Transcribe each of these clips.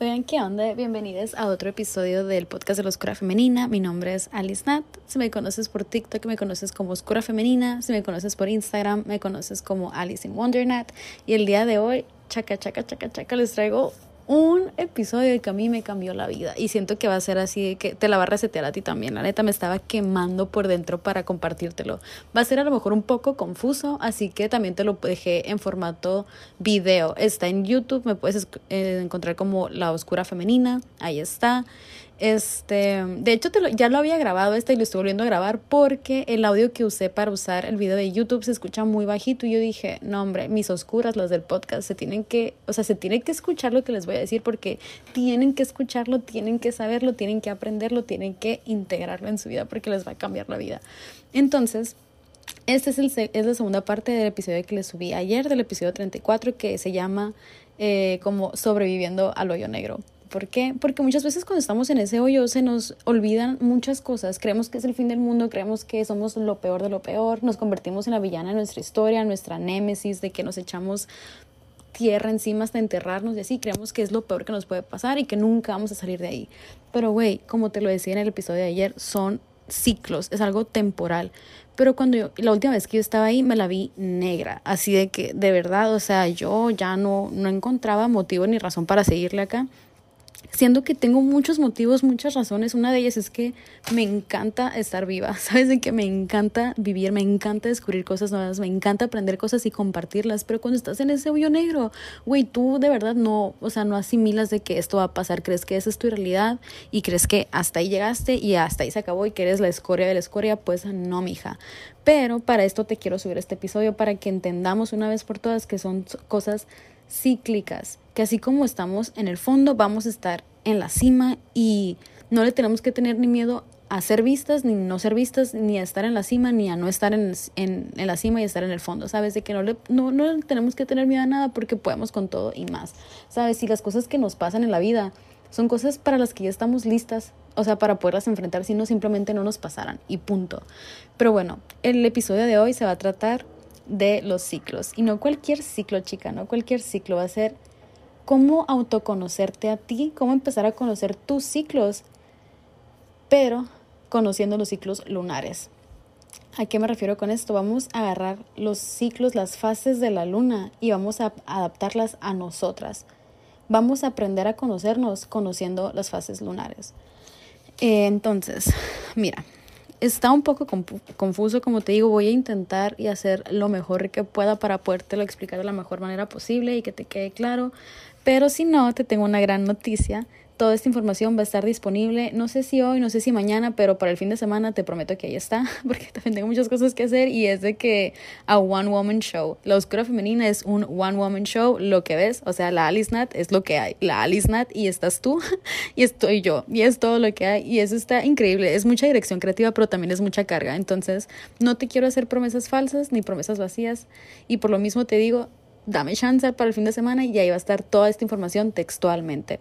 Oigan, ¿qué onda? Bienvenidos a otro episodio del podcast de la Oscura Femenina. Mi nombre es Alice Nat. Si me conoces por TikTok, me conoces como Oscura Femenina. Si me conoces por Instagram, me conoces como Alice in Wonder Nat. Y el día de hoy, chaca, chaca, chaca, chaca, les traigo un episodio que a mí me cambió la vida y siento que va a ser así de que te la va a resetear a ti también. La neta me estaba quemando por dentro para compartírtelo. Va a ser a lo mejor un poco confuso, así que también te lo dejé en formato video. Está en YouTube, me puedes eh, encontrar como La Oscura Femenina, ahí está. Este, de hecho, te lo, ya lo había grabado este y lo estoy volviendo a grabar porque el audio que usé para usar el video de YouTube se escucha muy bajito y yo dije, no hombre, mis oscuras, las del podcast, se tienen que, o sea, se tiene que escuchar lo que les voy a decir porque tienen que escucharlo, tienen que saberlo, tienen que aprenderlo, tienen que integrarlo en su vida porque les va a cambiar la vida. Entonces, esta es, el, es la segunda parte del episodio que les subí ayer, del episodio 34, que se llama eh, como sobreviviendo al hoyo negro. ¿Por qué? Porque muchas veces cuando estamos en ese hoyo se nos olvidan muchas cosas. Creemos que es el fin del mundo, creemos que somos lo peor de lo peor, nos convertimos en la villana de nuestra historia, nuestra némesis, de que nos echamos tierra encima hasta enterrarnos y así, creemos que es lo peor que nos puede pasar y que nunca vamos a salir de ahí. Pero, güey, como te lo decía en el episodio de ayer, son ciclos, es algo temporal. Pero cuando yo, la última vez que yo estaba ahí, me la vi negra. Así de que, de verdad, o sea, yo ya no, no encontraba motivo ni razón para seguirle acá siendo que tengo muchos motivos, muchas razones. Una de ellas es que me encanta estar viva, ¿sabes? De que me encanta vivir, me encanta descubrir cosas nuevas, me encanta aprender cosas y compartirlas. Pero cuando estás en ese hoyo negro, güey, tú de verdad no, o sea, no asimilas de que esto va a pasar. Crees que esa es tu realidad y crees que hasta ahí llegaste y hasta ahí se acabó y que eres la escoria de la escoria. Pues no, mija. Pero para esto te quiero subir este episodio para que entendamos una vez por todas que son cosas cíclicas, que así como estamos en el fondo, vamos a estar en la cima y no le tenemos que tener ni miedo a ser vistas, ni no ser vistas, ni a estar en la cima, ni a no estar en, en, la cima y estar en el fondo, ¿sabes? De que no le, no, no tenemos que tener miedo a nada porque podemos con todo y más, ¿sabes? Y las cosas que nos pasan en la vida son cosas para las que ya estamos listas, o sea, para poderlas enfrentar si no simplemente no nos pasaran y punto. Pero bueno, el episodio de hoy se va a tratar de los ciclos. Y no cualquier ciclo, chica, no cualquier ciclo. Va a ser cómo autoconocerte a ti, cómo empezar a conocer tus ciclos, pero conociendo los ciclos lunares. ¿A qué me refiero con esto? Vamos a agarrar los ciclos, las fases de la luna y vamos a adaptarlas a nosotras. Vamos a aprender a conocernos conociendo las fases lunares. Eh, entonces, mira, está un poco confuso, como te digo, voy a intentar y hacer lo mejor que pueda para podértelo explicar de la mejor manera posible y que te quede claro. Pero si no, te tengo una gran noticia. Toda esta información va a estar disponible, no sé si hoy, no sé si mañana, pero para el fin de semana te prometo que ahí está, porque también tengo muchas cosas que hacer y es de que a One Woman Show. La Oscura Femenina es un One Woman Show, lo que ves, o sea, la Alice Nat es lo que hay, la Alice Nat y estás tú y estoy yo y es todo lo que hay y eso está increíble, es mucha dirección creativa, pero también es mucha carga, entonces no te quiero hacer promesas falsas ni promesas vacías y por lo mismo te digo, dame chance para el fin de semana y ahí va a estar toda esta información textualmente.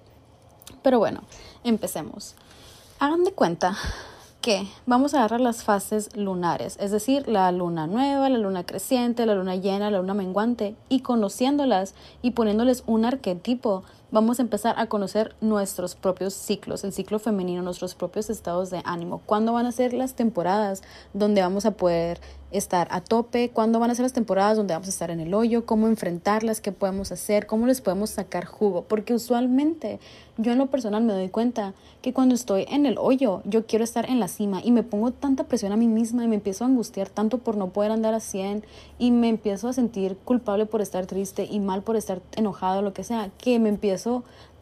Pero bueno, empecemos. Hagan de cuenta que vamos a agarrar las fases lunares, es decir, la luna nueva, la luna creciente, la luna llena, la luna menguante, y conociéndolas y poniéndoles un arquetipo, vamos a empezar a conocer nuestros propios ciclos, el ciclo femenino, nuestros propios estados de ánimo, cuándo van a ser las temporadas donde vamos a poder estar a tope, cuándo van a ser las temporadas donde vamos a estar en el hoyo, cómo enfrentarlas, qué podemos hacer, cómo les podemos sacar jugo, porque usualmente yo en lo personal me doy cuenta que cuando estoy en el hoyo, yo quiero estar en la cima y me pongo tanta presión a mí misma y me empiezo a angustiar tanto por no poder andar a 100 y me empiezo a sentir culpable por estar triste y mal por estar enojado, lo que sea, que me empiezo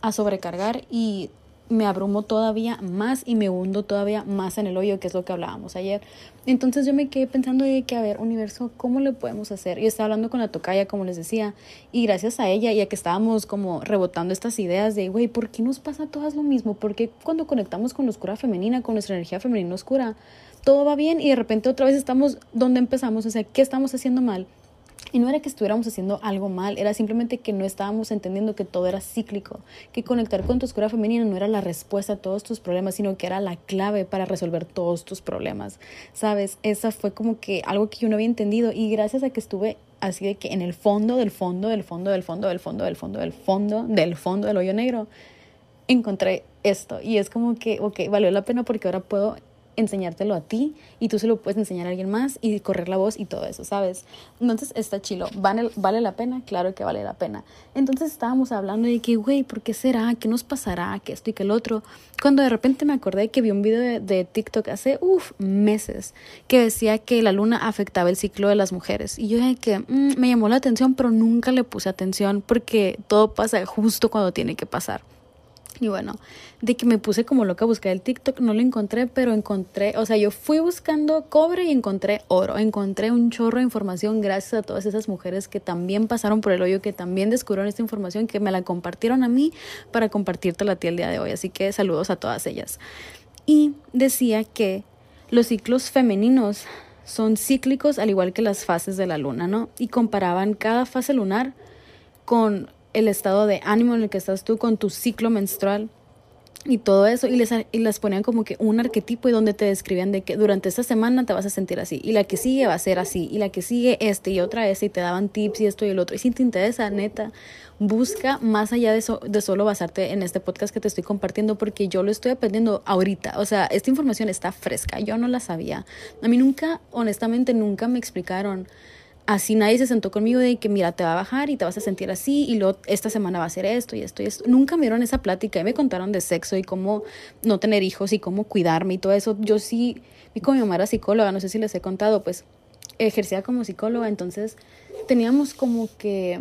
a sobrecargar y me abrumo todavía más y me hundo todavía más en el hoyo, que es lo que hablábamos ayer. Entonces yo me quedé pensando de que, a ver, universo, ¿cómo le podemos hacer? Y estaba hablando con la tocaya, como les decía, y gracias a ella, ya que estábamos como rebotando estas ideas de, güey, ¿por qué nos pasa a todas lo mismo? Porque cuando conectamos con la oscura femenina, con nuestra energía femenina oscura, todo va bien y de repente otra vez estamos donde empezamos? O sea, ¿qué estamos haciendo mal? Y no era que estuviéramos haciendo algo mal, era simplemente que no estábamos entendiendo que todo era cíclico, que conectar con tu oscura femenina no era la respuesta a todos tus problemas, sino que era la clave para resolver todos tus problemas. ¿Sabes? Esa fue como que algo que yo no había entendido y gracias a que estuve así de que en el fondo del fondo del fondo del fondo del fondo del fondo del fondo del fondo del hoyo negro, encontré esto y es como que, ok, valió la pena porque ahora puedo enseñártelo a ti y tú se lo puedes enseñar a alguien más y correr la voz y todo eso, ¿sabes? Entonces está chilo. ¿Vale, ¿Vale la pena? Claro que vale la pena. Entonces estábamos hablando de que, güey, ¿por qué será? ¿Qué nos pasará? ¿Qué esto y que el otro? Cuando de repente me acordé que vi un video de, TikTok hace, uff, meses, que decía que la luna afectaba el ciclo de las mujeres. Y yo dije que mm, me llamó la atención, pero nunca le puse atención porque todo pasa justo cuando tiene que pasar. Y bueno, de que me puse como loca a buscar el TikTok, no lo encontré, pero encontré, o sea, yo fui buscando cobre y encontré oro, encontré un chorro de información gracias a todas esas mujeres que también pasaron por el hoyo, que también descubrieron esta información, que me la compartieron a mí para compartírtela a ti el día de hoy. Así que saludos a todas ellas. Y decía que los ciclos femeninos son cíclicos al igual que las fases de la luna, ¿no? Y comparaban cada fase lunar con el estado de ánimo en el que estás tú con tu ciclo menstrual y todo eso y les, y les ponían como que un arquetipo y donde te describían de que durante esta semana te vas a sentir así y la que sigue va a ser así y la que sigue este y otra esta y te daban tips y esto y el otro. Y si te interesa neta busca más allá de, eso, de solo basarte en este podcast que te estoy compartiendo porque yo lo estoy aprendiendo ahorita. O sea esta información está fresca yo no la sabía. A mí nunca honestamente nunca me explicaron así nadie se sentó conmigo de que mira, te va a bajar y te vas a sentir así y luego esta semana va a ser esto y esto y esto. Nunca me dieron esa plática y me contaron de sexo y cómo no tener hijos y cómo cuidarme y todo eso. Yo sí, vi como mi mamá era psicóloga, no sé si les he contado, pues ejercía como psicóloga, entonces teníamos como que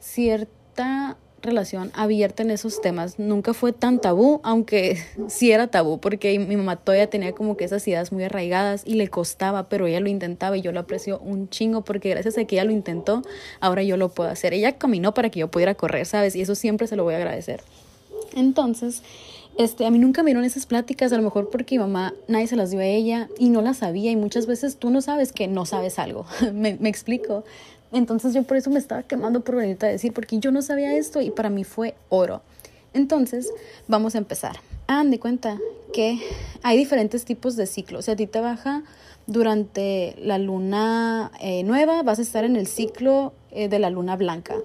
cierta relación abierta en esos temas. Nunca fue tan tabú, aunque sí era tabú, porque mi mamá todavía tenía como que esas ideas muy arraigadas y le costaba, pero ella lo intentaba y yo lo aprecio un chingo porque gracias a que ella lo intentó, ahora yo lo puedo hacer. Ella caminó para que yo pudiera correr, ¿sabes? Y eso siempre se lo voy a agradecer. Entonces, este, a mí nunca me dieron esas pláticas, a lo mejor porque mi mamá nadie se las dio a ella y no las sabía y muchas veces tú no sabes que no sabes algo, me, me explico. Entonces yo por eso me estaba quemando por venirte a decir, porque yo no sabía esto y para mí fue oro. Entonces, vamos a empezar. Hagan de cuenta que hay diferentes tipos de ciclos. Si a ti te baja durante la luna eh, nueva, vas a estar en el ciclo eh, de la luna blanca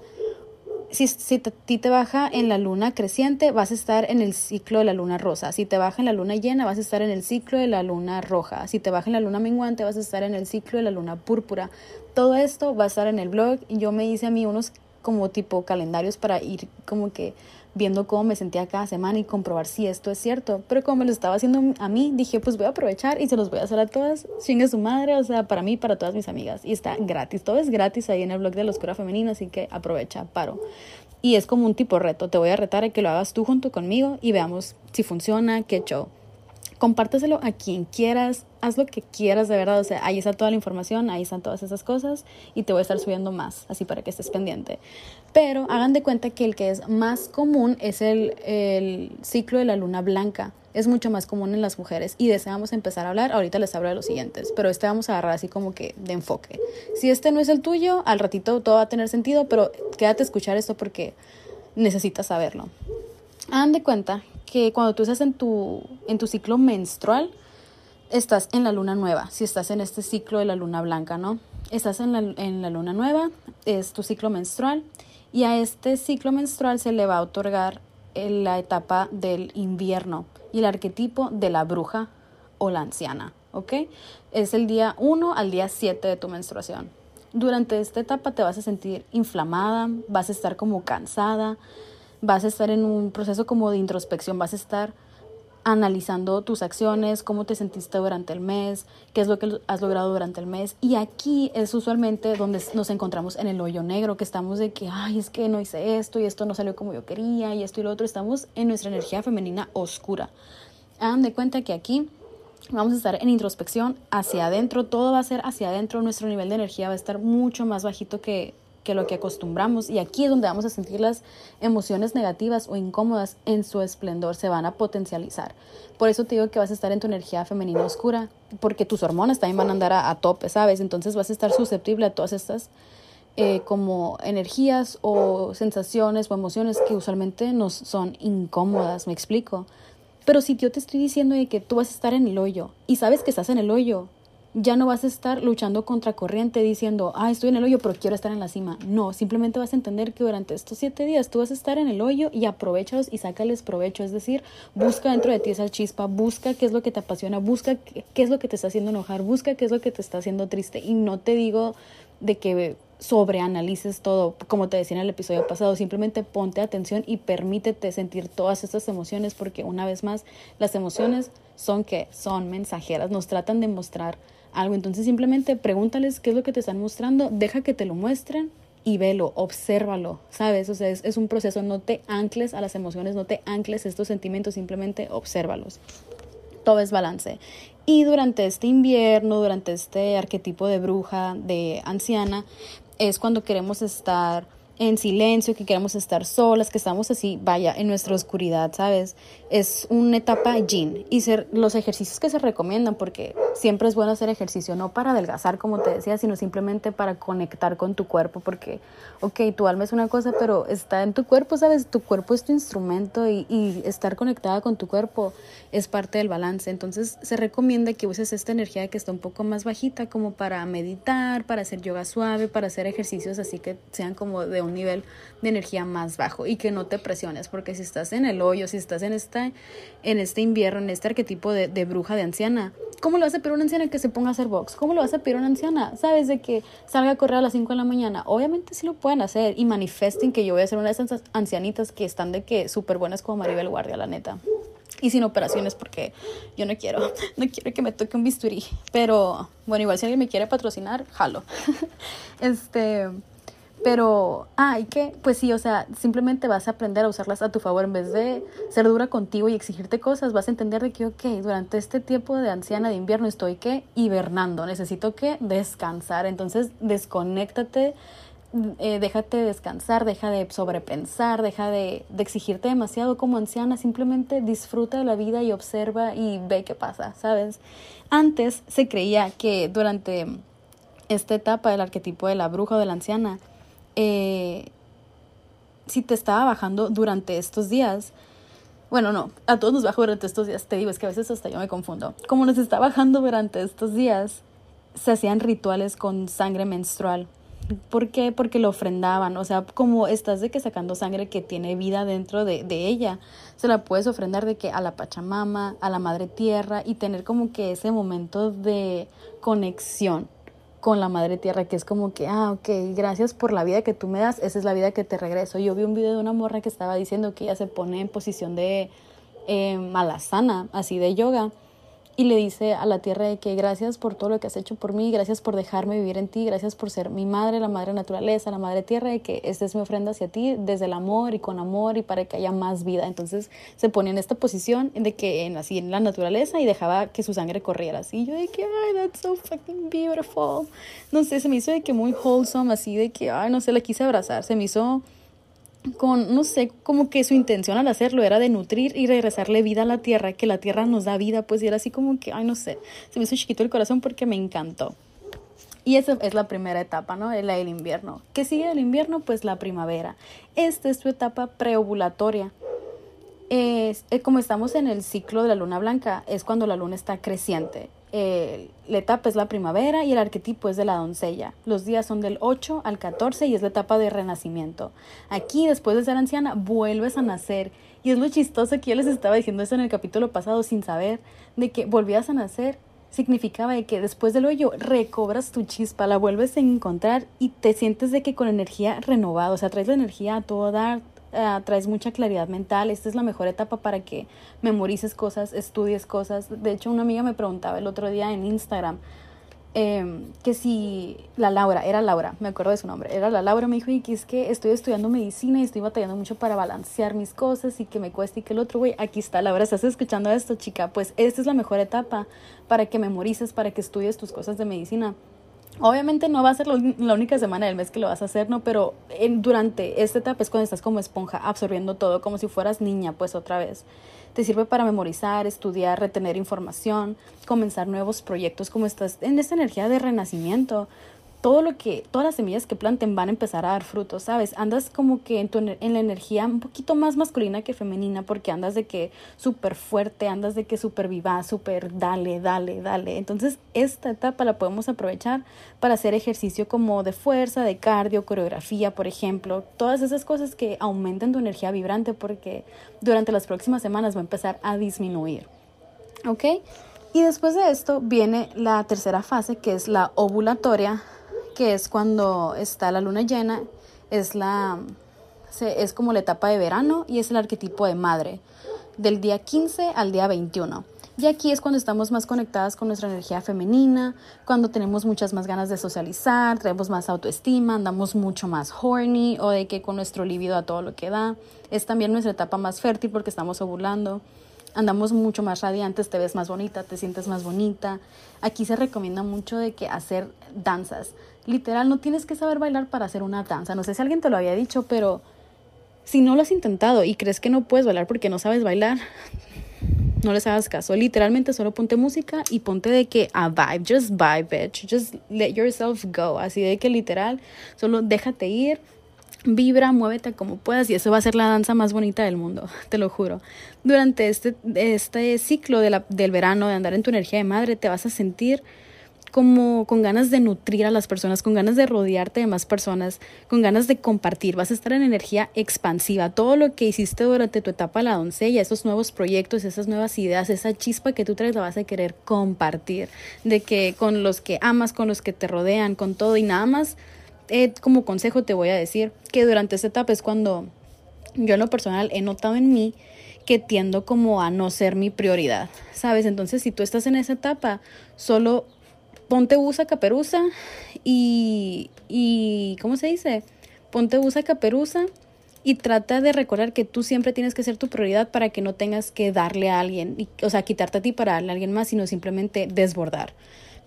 si, si a ti te baja en la luna creciente, vas a estar en el ciclo de la luna rosa. Si te baja en la luna llena, vas a estar en el ciclo de la luna roja. Si te baja en la luna menguante, vas a estar en el ciclo de la luna púrpura. Todo esto va a estar en el blog yo me hice a mí unos como tipo calendarios para ir como que viendo cómo me sentía cada semana y comprobar si esto es cierto. Pero como me lo estaba haciendo a mí, dije, pues voy a aprovechar y se los voy a hacer a todas. Chingue su madre, o sea, para mí, para todas mis amigas. Y está gratis, todo es gratis ahí en el blog de la Oscura Femenina, así que aprovecha, paro. Y es como un tipo reto, te voy a retar a que lo hagas tú junto conmigo y veamos si funciona, qué show compárteselo a quien quieras, haz lo que quieras de verdad, o sea, ahí está toda la información, ahí están todas esas cosas y te voy a estar subiendo más, así para que estés pendiente. Pero hagan de cuenta que el que es más común es el, el ciclo de la luna blanca, es mucho más común en las mujeres y deseamos empezar a hablar, ahorita les hablo de los siguientes, pero este vamos a agarrar así como que de enfoque. Si este no es el tuyo, al ratito todo va a tener sentido, pero quédate a escuchar esto porque necesitas saberlo. Hagan de cuenta que cuando tú estás en tu, en tu ciclo menstrual, estás en la luna nueva, si estás en este ciclo de la luna blanca, ¿no? Estás en la, en la luna nueva, es tu ciclo menstrual, y a este ciclo menstrual se le va a otorgar la etapa del invierno y el arquetipo de la bruja o la anciana, ¿ok? Es el día 1 al día 7 de tu menstruación. Durante esta etapa te vas a sentir inflamada, vas a estar como cansada, vas a estar en un proceso como de introspección, vas a estar analizando tus acciones, cómo te sentiste durante el mes, qué es lo que has logrado durante el mes. Y aquí es usualmente donde nos encontramos en el hoyo negro, que estamos de que, ay, es que no hice esto y esto no salió como yo quería y esto y lo otro. Estamos en nuestra energía femenina oscura. Hagan de cuenta que aquí vamos a estar en introspección hacia adentro, todo va a ser hacia adentro, nuestro nivel de energía va a estar mucho más bajito que que lo que acostumbramos y aquí es donde vamos a sentir las emociones negativas o incómodas en su esplendor, se van a potencializar. Por eso te digo que vas a estar en tu energía femenina oscura, porque tus hormonas también van a andar a, tope, ¿sabes? Entonces vas a estar susceptible a todas estas eh, como energías o sensaciones o emociones que usualmente nos son incómodas, me explico. Pero si yo te estoy diciendo de que tú vas a estar en el hoyo y sabes que estás en el hoyo, ya no vas a estar luchando contra corriente diciendo, ah, estoy en el hoyo, pero quiero estar en la cima. No, simplemente vas a entender que durante estos siete días tú vas a estar en el hoyo y aprovechalos y sácales provecho. Es decir, busca dentro de ti esa chispa, busca qué es lo que te apasiona, busca qué, es lo que te está haciendo enojar, busca qué es lo que te está haciendo triste. Y no te digo de que sobreanalices todo, como te decía en el episodio pasado, simplemente ponte atención y permítete sentir todas estas emociones porque una vez más las emociones son que son mensajeras, nos tratan de mostrar algo, entonces simplemente pregúntales qué es lo que te están mostrando, deja que te lo muestren y velo, obsérvalo, ¿sabes? O sea, es, es un proceso, no te ancles a las emociones, no te ancles a estos sentimientos, simplemente obsérvalos. Todo es balance. Y durante este invierno, durante este arquetipo de bruja, de anciana, es cuando queremos estar en silencio, que queremos estar solas, que estamos así, vaya, en nuestra oscuridad, ¿sabes? Es una etapa yin y ser, los ejercicios que se recomiendan, porque siempre es bueno hacer ejercicio, no para adelgazar, como te decía, sino simplemente para conectar con tu cuerpo, porque, ok, tu alma es una cosa, pero está en tu cuerpo, ¿sabes? Tu cuerpo es tu instrumento y, y estar conectada con tu cuerpo es parte del balance. Entonces se recomienda que uses esta energía que está un poco más bajita como para meditar, para hacer yoga suave, para hacer ejercicios así que sean como de un nivel de energía más bajo y que no te presiones, porque si estás en el hoyo, si estás en, esta, en este invierno, en este arquetipo de, de bruja, de anciana, ¿cómo le vas a pedir a una anciana que se ponga a hacer box? ¿Cómo le vas a pedir a una anciana? ¿Sabes? De que salga a correr a las 5 de la mañana. Obviamente sí lo pueden hacer y manifiesten que yo voy a ser una de esas ancianitas que están de que súper buenas como Maribel Guardia, la neta y sin operaciones porque yo no quiero, no quiero que me toque un bisturí. Pero bueno, igual si alguien me quiere patrocinar, jalo. este, pero, ah, ¿y qué? Pues sí, o sea, simplemente vas a aprender a usarlas a tu favor en vez de ser dura contigo y exigirte cosas. Vas a entender de que, ok, durante este tiempo de anciana de invierno estoy que hibernando, necesito que descansar. Entonces, desconéctate eh, déjate descansar, deja de sobrepensar, deja de, de, exigirte demasiado como anciana, simplemente disfruta de la vida y observa y ve qué pasa, ¿sabes? Antes se creía que durante esta etapa del arquetipo de la bruja o de la anciana, eh, si te estaba bajando durante estos días, bueno, no, a todos nos baja durante estos días, te digo, es que a veces hasta yo me confundo. Como nos está bajando durante estos días, se hacían rituales con sangre menstrual ¿Por qué? Porque lo ofrendaban, o sea, como estás de que sacando sangre que tiene vida dentro de, de, ella, se la puedes ofrendar de que a la Pachamama, a la Madre Tierra y tener como que ese momento de conexión con la Madre Tierra, que es como que, ah, ok, gracias por la vida que tú me das, esa es la vida que te regreso. Yo vi un video de una morra que estaba diciendo que ella se pone en posición de eh, malasana, así de yoga, y le dice a la tierra de que gracias por todo lo que has hecho por mí, gracias por dejarme vivir en ti, gracias por ser mi madre, la madre naturaleza, la madre tierra, de que esta es mi ofrenda hacia ti desde el amor y con amor y para que haya más vida. Entonces se ponía en esta posición de que en, así en la naturaleza y dejaba que su sangre corriera así. Yo de que, ay, that's so fucking beautiful. No sé, se me hizo de que muy wholesome, así de que, ay, no sé, la quise abrazar. Se me hizo con, no sé, como que su intención al hacerlo era de nutrir y regresarle vida a la tierra, que la tierra nos da vida, pues y era así como que, ay, no sé, se me hizo chiquito el corazón porque me encantó. Y esa es la primera etapa, ¿no? La del invierno. ¿Qué sigue del invierno? Pues la primavera. Esta es tu etapa preovulatoria. Es, eh, como estamos en el ciclo de la luna blanca, es cuando la luna está creciente. Eh, la etapa es la primavera y el arquetipo es de la doncella. Los días son del 8 al 14 y es la etapa de renacimiento. Aquí, después de ser anciana, vuelves a nacer. Y es lo chistoso que yo les estaba diciendo eso en el capítulo pasado sin saber de que volvías a nacer significaba de que después del hoyo recobras tu chispa, la vuelves a encontrar y te sientes de que con energía renovada, o sea, traes la energía a todo dar, uh, traes mucha claridad mental, esta es la mejor etapa para que memorices cosas, estudies cosas. De hecho, una amiga me preguntaba el otro día en Instagram eh, que si la Laura, era Laura, me acuerdo de su nombre, era la Laura, me dijo, y que es que estoy estudiando medicina y estoy batallando mucho para balancear mis cosas y que me cueste y que el otro, güey, aquí está Laura, estás escuchando esto, chica, pues esta es la mejor etapa para que memorices, para que estudies tus cosas de medicina. Obviamente no va a ser la única semana del mes que lo vas a hacer, ¿no? Pero en, durante esta etapa es cuando estás como esponja, absorbiendo todo, como si fueras niña, pues otra vez. Te sirve para memorizar, estudiar, retener información, comenzar nuevos proyectos, como estás en esta energía de renacimiento. Todo lo que, todas las semillas que planten van a empezar a dar frutos, ¿sabes? Andas como que en, tu, en la energía un poquito más masculina que femenina, porque andas de que súper fuerte, andas de que súper viva, súper dale, dale, dale. Entonces, esta etapa la podemos aprovechar para hacer ejercicio como de fuerza, de cardio, coreografía, por ejemplo. Todas esas cosas que aumenten tu energía vibrante, porque durante las próximas semanas va a empezar a disminuir. ¿Ok? Y después de esto viene la tercera fase, que es la ovulatoria, que es cuando está la luna llena, es, la, es como la etapa de verano y es el arquetipo de madre, del día 15 al día 21. Y aquí es cuando estamos más conectadas con nuestra energía femenina, cuando tenemos muchas más ganas de socializar, tenemos más autoestima, andamos mucho más horny o de que con nuestro libido a todo lo que da. Es también nuestra etapa más fértil porque estamos ovulando andamos mucho más radiantes, te ves más bonita, te sientes más bonita. Aquí se recomienda mucho de que hacer danzas. Literal, no tienes que saber bailar para hacer una danza. No sé si alguien te lo había dicho, pero si no lo has intentado y crees que no puedes bailar porque no sabes bailar, no les hagas caso. Literalmente solo ponte música y ponte de que a vibe, just vibe, bitch. Just let yourself go. Así de que literal, solo déjate ir, Vibra, muévete como puedas y eso va a ser la danza más bonita del mundo, te lo juro. Durante este, este ciclo de la, del verano, de andar en tu energía de madre, te vas a sentir como con ganas de nutrir a las personas, con ganas de rodearte de más personas, con ganas de compartir. Vas a estar en energía expansiva. Todo lo que hiciste durante tu etapa la doncella, esos nuevos proyectos, esas nuevas ideas, esa chispa que tú traes, la vas a querer compartir. De que con los que amas, con los que te rodean, con todo y nada más eh, como consejo te voy a decir que durante esta etapa es cuando yo en lo personal he notado en mí que tiendo como a no ser mi prioridad, ¿sabes? Entonces si tú estás en esa etapa, solo ponte usa caperuza y, y ¿cómo se dice? Ponte usa caperuza y trata de recordar que tú siempre tienes que ser tu prioridad para que no tengas que darle a alguien, o sea, quitarte a ti para darle a alguien más, sino simplemente desbordar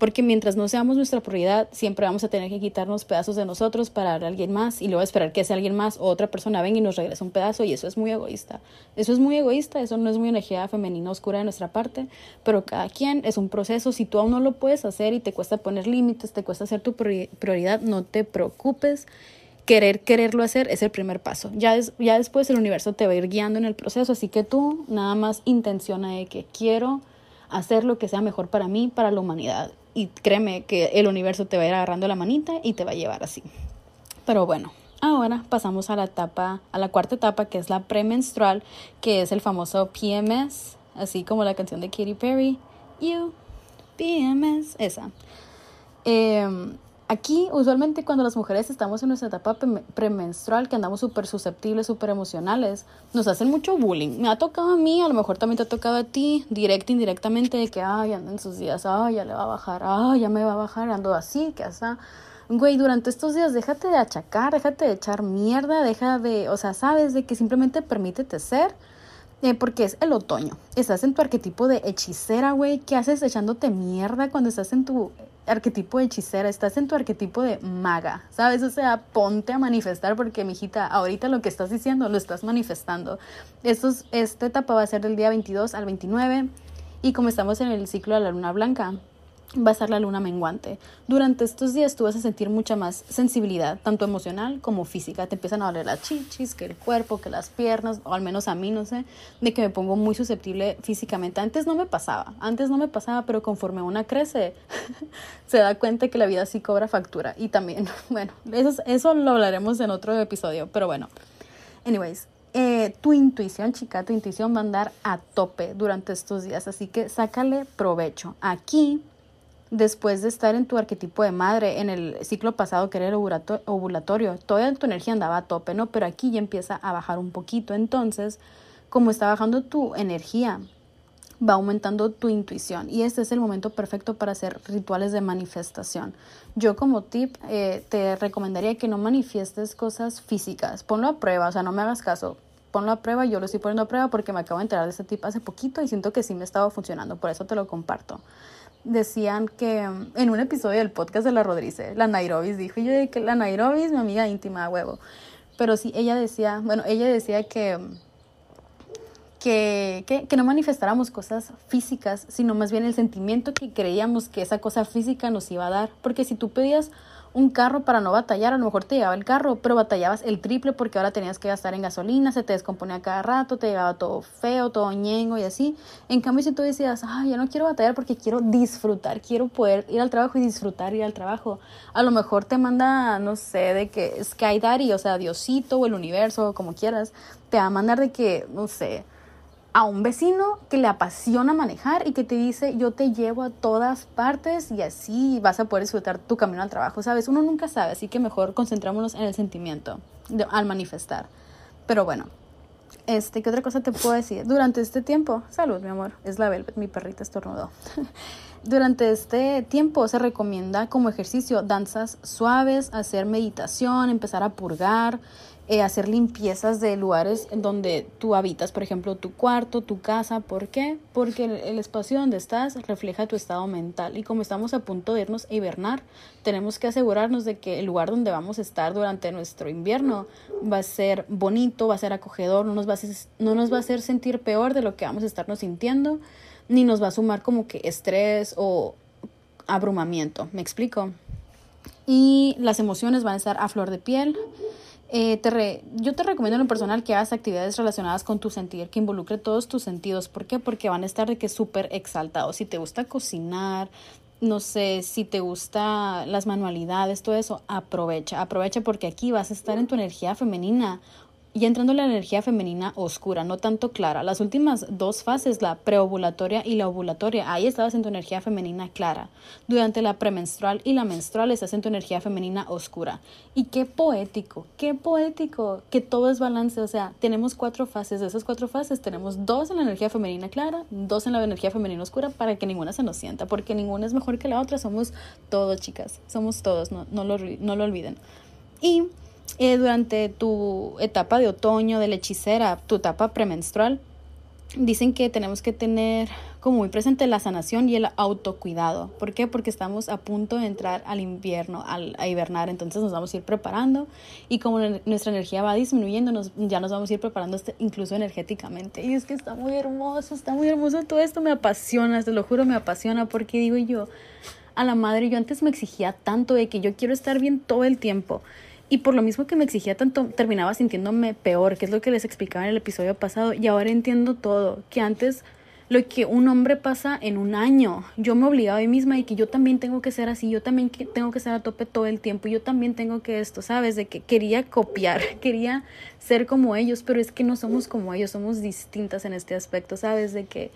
porque mientras no seamos nuestra prioridad, siempre vamos a tener que quitarnos pedazos de nosotros para darle a alguien más y luego esperar que ese alguien más o otra persona venga y nos regrese un pedazo y eso es muy egoísta. Eso es muy egoísta, eso no es muy energía femenina oscura de nuestra parte, pero cada quien es un proceso. Si tú aún no lo puedes hacer y te cuesta poner límites, te cuesta hacer tu prioridad, no te preocupes querer quererlo hacer es el primer paso. Ya, ya después el universo te va a ir guiando en el proceso, así que tú nada más intenciona de que quiero hacer lo que sea mejor para mí, para la humanidad y créeme que el universo te va a ir agarrando la manita y te va a llevar así. Pero bueno, ahora pasamos a la etapa, a la cuarta etapa que es la premenstrual, que es el famoso PMS, así como la canción de Katy Perry, You, PMS, esa. Eh, Aquí, usualmente, cuando las mujeres estamos en nuestra etapa premenstrual, que andamos súper susceptibles, súper emocionales, nos hacen mucho bullying. Me ha tocado a mí, a lo mejor también te ha tocado a ti, directo, indirectamente, de que, ay, anda en sus días, ay, ya le va a bajar, ay, ya me va a bajar, ando así, que hasta. Güey, durante estos días déjate de achacar, déjate de echar mierda, deja de, o sea, sabes, de que simplemente permítete ser. Eh, porque es el otoño. Estás en tu arquetipo de hechicera, güey. ¿Qué haces echándote mierda cuando estás en tu arquetipo de hechicera, estás en tu arquetipo de maga, ¿sabes? O sea, ponte a manifestar porque, mijita, ahorita lo que estás diciendo lo estás manifestando. Esta etapa va a ser del día 22 al 29 y como estamos en el ciclo de la luna blanca, va a ser la luna menguante. Durante estos días tú vas a sentir mucha más sensibilidad, tanto emocional como física. Te empiezan a doler las chichis, que el cuerpo, que las piernas, o al menos a mí, no sé, de que me pongo muy susceptible físicamente. Antes no me pasaba, antes no me pasaba, pero conforme una crece, se da cuenta que la vida sí cobra factura. Y también, bueno, eso, eso lo hablaremos en otro episodio, pero bueno. Anyways, eh, tu intuición, chica, tu intuición va a andar a tope durante estos días, así que sácale provecho. Aquí después de estar en tu arquetipo de madre, en el ciclo pasado que era el ovulatorio, toda tu energía andaba a tope, ¿no? Pero aquí ya empieza a bajar un poquito. Entonces, como está bajando tu energía, va aumentando tu intuición y este es el momento perfecto para hacer rituales de manifestación. Yo como tip eh, te recomendaría que no manifiestes cosas físicas, ponlo a prueba, o sea, no me hagas caso, ponlo a prueba, yo lo estoy poniendo a prueba porque me acabo de enterar de este tip hace poquito y siento que sí me estaba funcionando, por eso te lo comparto decían que en un episodio del podcast de la Rodríguez, la Nairobi dijo, yo que la Nairobi es mi amiga íntima, huevo. Pero sí, ella decía, bueno, ella decía que, que, que, no manifestáramos cosas físicas, sino más bien el sentimiento que creíamos que esa cosa física nos iba a dar. Porque si tú pedías un carro para no batallar, a lo mejor te llegaba el carro, pero batallabas el triple porque ahora tenías que gastar en gasolina, se te descomponía cada rato, te llegaba todo feo, todo ñengo y así. En cambio, si tú decías, ay, ya no quiero batallar porque quiero disfrutar, quiero poder ir al trabajo y disfrutar ir al trabajo, a lo mejor te manda, no sé, de que Sky Daddy, o sea, Diosito o el universo, como quieras, te va a mandar de que, no sé, a un vecino que le apasiona manejar y que te dice yo te llevo a todas partes y así vas a poder disfrutar tu camino al trabajo, ¿sabes? Uno nunca sabe, así que mejor concentrémonos en el sentimiento al manifestar. Pero bueno, este, ¿qué otra cosa te puedo decir? Durante este tiempo, salud mi amor, es la Velvet, mi perrita estornudó. Durante este tiempo se recomienda como ejercicio danzas suaves, hacer meditación, empezar a purgar, eh, hacer limpiezas de lugares en donde tú habitas, por ejemplo, tu cuarto, tu casa. ¿Por qué? Porque el, espacio donde estás refleja tu estado mental y como estamos a punto de irnos a hibernar, tenemos que asegurarnos de que el lugar donde vamos a estar durante nuestro invierno va a ser bonito, va a ser acogedor, no nos va a, no nos va a hacer sentir peor de lo que vamos a estarnos sintiendo, ni nos va a sumar como que estrés o abrumamiento. ¿Me explico? Y las emociones van a estar a flor de piel. Eh, te yo te recomiendo en lo personal que hagas actividades relacionadas con tu sentir, que involucre todos tus sentidos. ¿Por qué? Porque van a estar de que súper exaltados. Si te gusta cocinar, no sé, si te gusta las manualidades, todo eso, aprovecha, aprovecha porque aquí vas a estar en tu energía femenina y entrando la energía femenina oscura, no tanto clara. Las últimas dos fases, la preovulatoria y la ovulatoria, ahí estabas en tu energía femenina clara. Durante la premenstrual y la menstrual estás en tu energía femenina oscura. Y qué poético, qué poético, que todo es balance. O sea, tenemos cuatro fases. De esas cuatro fases tenemos dos en la energía femenina clara, dos en la energía femenina oscura, para que ninguna se nos sienta, porque ninguna es mejor que la otra. Somos todos, chicas. Somos todos, no, no, lo, no lo olviden. Y eh, durante tu etapa de otoño, de la hechicera, tu etapa premenstrual, dicen que tenemos que tener como muy presente la sanación y el autocuidado. ¿Por qué? Porque estamos a punto de entrar al invierno, al, a hibernar, entonces nos vamos a ir preparando y como nuestra energía va disminuyendo, nos, ya nos vamos a ir preparando este, incluso energéticamente. Y es que está muy hermoso, está muy hermoso todo esto, me apasiona, te lo juro, me apasiona porque digo yo, a la madre, yo antes me exigía tanto de que yo quiero estar bien todo el tiempo y por lo mismo que me exigía tanto, terminaba sintiéndome peor, que es lo que les explicaba en el episodio pasado. Y ahora entiendo todo, que antes lo que un hombre pasa en un año, yo me obligaba a mí misma y que yo también tengo que ser así, yo también tengo que ser a tope todo el tiempo, yo también tengo que esto, ¿sabes? De que quería copiar, quería ser como ellos, pero es que no somos como ellos, somos distintas en este aspecto, ¿sabes? De que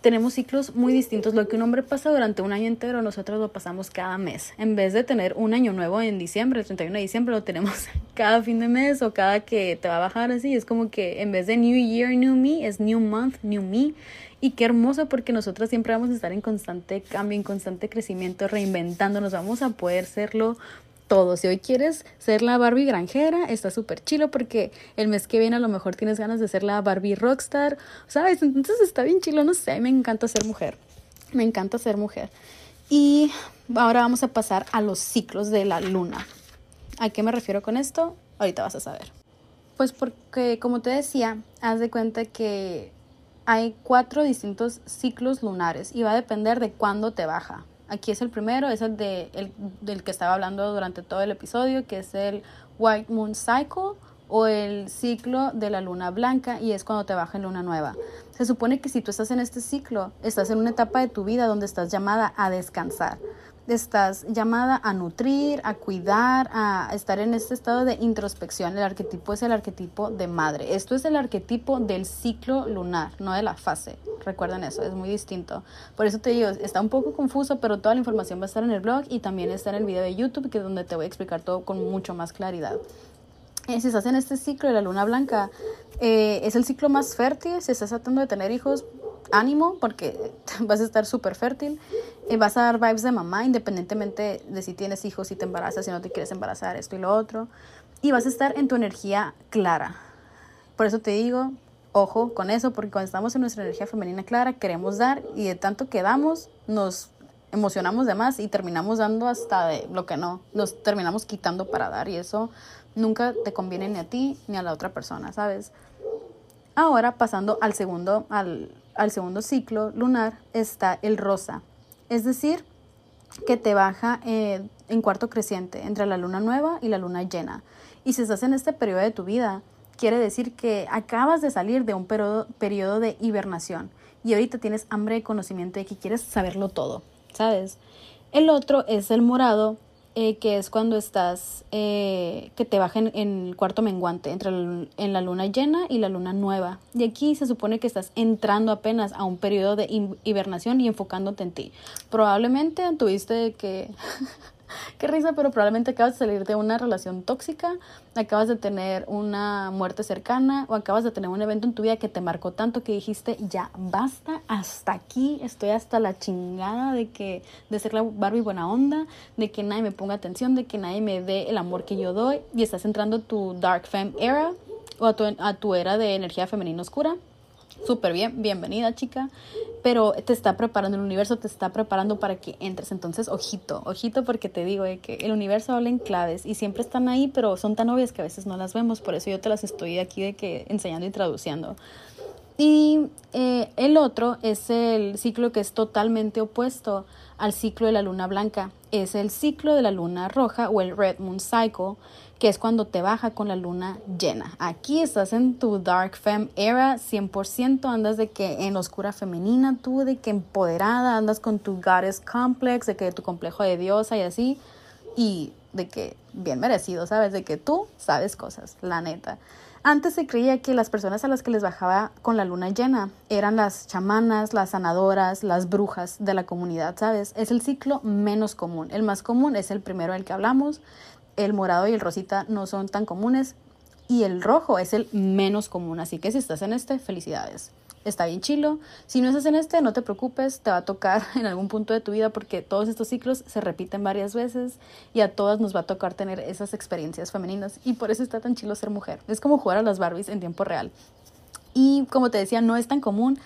tenemos ciclos muy distintos. Lo que un hombre pasa durante un año entero, nosotros lo pasamos cada mes. En vez de tener un año nuevo en diciembre, el 31 de diciembre, lo tenemos cada fin de mes o cada que te va a bajar así. Es como que en vez de New Year, New Me, es New Month, New Me. Y qué hermoso porque nosotros siempre vamos a estar en constante cambio, en constante crecimiento, reinventándonos. Vamos a poder serlo todo. Si hoy quieres ser la Barbie granjera, está súper chilo porque el mes que viene a lo mejor tienes ganas de ser la Barbie rockstar, ¿sabes? Entonces está bien chilo, no sé, me encanta ser mujer. Me encanta ser mujer. Y ahora vamos a pasar a los ciclos de la luna. ¿A qué me refiero con esto? Ahorita vas a saber. Pues porque, como te decía, haz de cuenta que hay cuatro distintos ciclos lunares y va a depender de cuándo te baja. Aquí es el primero, es el, de, el del que estaba hablando durante todo el episodio, que es el White Moon Cycle o el ciclo de la luna blanca y es cuando te baja en luna nueva. Se supone que si tú estás en este ciclo, estás en una etapa de tu vida donde estás llamada a descansar estás llamada a nutrir, a cuidar, a estar en este estado de introspección. El arquetipo es el arquetipo de madre. Esto es el arquetipo del ciclo lunar, no de la fase. Recuerden eso, es muy distinto. Por eso te digo, está un poco confuso, pero toda la información va a estar en el blog y también está en el video de YouTube, que es donde te voy a explicar todo con mucho más claridad. Eh, si estás en este ciclo de la luna blanca, eh, es el ciclo más fértil. Si estás tratando de tener hijos, ánimo porque vas a estar súper fértil. y vas a dar vibes de mamá independientemente de si tienes hijos, si te embarazas, si no te quieres embarazar, esto y lo otro. Y vas a estar en tu energía clara. Por eso te digo, ojo con eso, porque cuando estamos en nuestra energía femenina clara, queremos dar y de tanto que damos, nos emocionamos de más y terminamos dando hasta de lo que no, nos terminamos quitando para dar y eso nunca te conviene ni a ti ni a la otra persona, ¿sabes? Ahora pasando al segundo, al, al segundo ciclo lunar está el rosa, es decir, que te baja eh, en cuarto creciente entre la luna nueva y la luna llena. Y si estás en este periodo de tu vida, quiere decir que acabas de salir de un periodo, periodo de hibernación y ahorita tienes hambre de conocimiento y que quieres saberlo todo, ¿sabes? El otro es el morado, eh, que es cuando estás, eh, que te baja en, el cuarto menguante, entre en la luna llena y la luna nueva. Y aquí se supone que estás entrando apenas a un periodo de hibernación y enfocándote en ti. Probablemente tuviste que Qué risa, pero probablemente acabas de salir de una relación tóxica, acabas de tener una muerte cercana o acabas de tener un evento en tu vida que te marcó tanto que dijiste, ya basta, hasta aquí, estoy hasta la chingada de que de ser la Barbie buena onda, de que nadie me ponga atención, de que nadie me dé el amor que yo doy y estás entrando tu dark femme era o a tu, a tu era de energía femenina oscura súper bien, bienvenida chica, pero te está preparando, el universo te está preparando para que entres. Entonces, ojito, ojito porque te digo eh, que el universo habla en claves y siempre están ahí, pero son tan obvias que a veces no las vemos, por eso yo te las estoy aquí de que enseñando y traduciendo. Y eh, el otro es el ciclo que es totalmente opuesto al ciclo de la luna blanca. Es el ciclo de la luna roja o el Red Moon Cycle, que es cuando te baja con la luna llena. Aquí estás en tu Dark Femme era, 100% andas de que en oscura femenina tú, de que empoderada, andas con tu Goddess Complex, de que tu complejo de diosa y así, y de que bien merecido, ¿sabes? De que tú sabes cosas, la neta. Antes se creía que las personas a las que les bajaba con la luna llena eran las chamanas, las sanadoras, las brujas de la comunidad, ¿sabes? Es el ciclo menos común. El más común es el primero del que hablamos, el morado y el rosita no son tan comunes y el rojo es el menos común. Así que si estás en este, felicidades. Está bien chilo. Si no estás en este, no te preocupes, te va a tocar en algún punto de tu vida porque todos estos ciclos se repiten varias veces y a todas nos va a tocar tener esas experiencias femeninas y por eso está tan chilo ser mujer. Es como jugar a las Barbies en tiempo real. Y como te decía, no es tan común,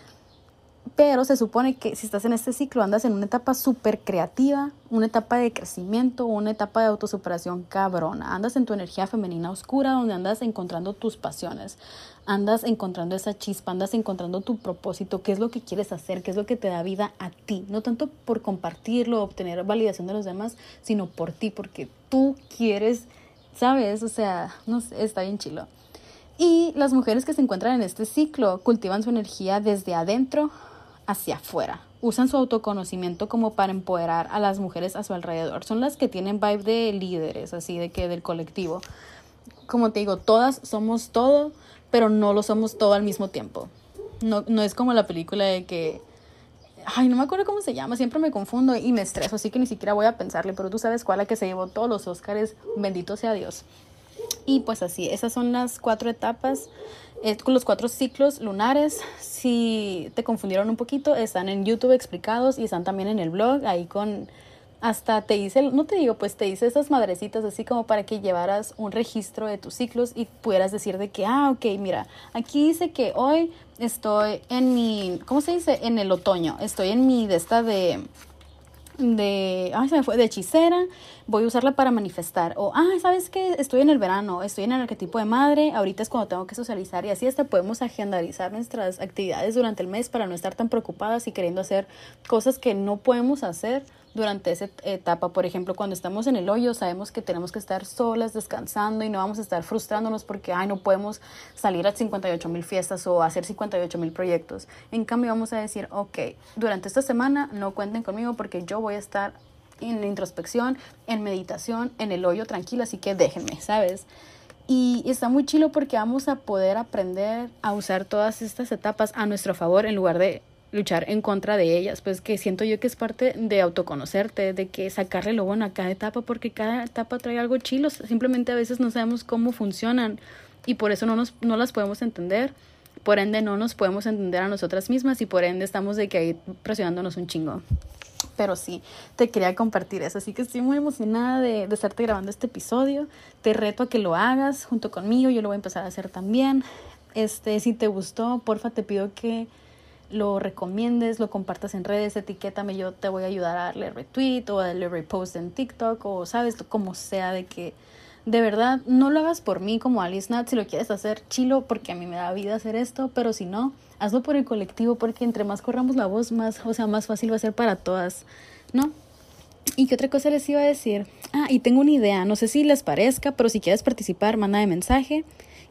pero se supone que si estás en este ciclo andas en una etapa súper creativa, una etapa de crecimiento, una etapa de autosuperación cabrona. Andas en tu energía femenina oscura donde andas encontrando tus pasiones, andas encontrando esa chispa, andas encontrando tu propósito, qué es lo que quieres hacer, qué es lo que te da vida a ti. No tanto por compartirlo, obtener validación de los demás, sino por ti, porque tú quieres, ¿sabes? O sea, no está bien chilo. Y las mujeres que se encuentran en este ciclo cultivan su energía desde adentro hacia afuera. Usan su autoconocimiento como para empoderar a las mujeres a su alrededor. Son las que tienen vibe de líderes, así de que del colectivo. Como te digo, todas somos todo, pero no lo somos todo al mismo tiempo. No, no es como la película de que ay, no me acuerdo cómo se llama, siempre me confundo y me estreso, así que ni siquiera voy a pensarle, pero tú sabes cuál la que se llevó todos los Óscares, bendito sea Dios. Y pues así, esas son las cuatro etapas con los cuatro ciclos lunares. Si te confundieron un poquito, están en YouTube explicados y están también en el blog, ahí con hasta te dice, no te digo, pues te dice esas madrecitas así como para que llevaras un registro de tus ciclos y pudieras decir de que, ah, ok, mira, aquí dice que hoy estoy en mi, ¿cómo se dice? En el otoño, estoy en mi de esta de de, ay, se me fue, de hechicera, voy a usarla para manifestar. O, ah, ¿sabes qué? Estoy en el verano, estoy en el arquetipo de madre, ahorita es cuando tengo que socializar y así hasta podemos agendarizar nuestras actividades durante el mes para no estar tan preocupadas y queriendo hacer cosas que no podemos hacer durante esa etapa. Por ejemplo, cuando estamos en el hoyo, sabemos que tenemos que estar solas, descansando y no vamos a estar frustrándonos porque, ay, no podemos salir a 58 mil fiestas o hacer 58 mil proyectos. En cambio, vamos a decir, ok, durante esta semana no cuenten conmigo porque yo voy a estar en introspección, en meditación, en el hoyo tranquila, así que déjenme, ¿sabes? Y está muy chilo porque vamos a poder aprender a usar todas estas etapas a nuestro favor en lugar de luchar en contra de ellas, pues que siento yo que es parte de autoconocerte, de que sacarle lo bueno a cada etapa, porque cada etapa trae algo chilo, simplemente a veces no sabemos cómo funcionan y por eso no, nos, no las podemos entender, por ende no nos podemos entender a nosotras mismas y por ende estamos de que ahí presionándonos un chingo. Pero sí, te quería compartir eso, así que estoy muy emocionada de, de estarte grabando este episodio, te reto a que lo hagas junto conmigo, yo lo voy a empezar a hacer también. Este, si te gustó, porfa, te pido que lo recomiendes, lo compartas en redes, etiquétame, yo te voy a ayudar a darle retweet o a darle repost en TikTok o sabes, como sea, de que de verdad no lo hagas por mí como Alice Nat, si lo quieres hacer, chilo, porque a mí me da vida hacer esto, pero si no, hazlo por el colectivo, porque entre más corramos la voz, más, o sea, más fácil va a ser para todas, ¿no? ¿Y qué otra cosa les iba a decir? Ah, y tengo una idea, no sé si les parezca, pero si quieres participar, manda de mensaje.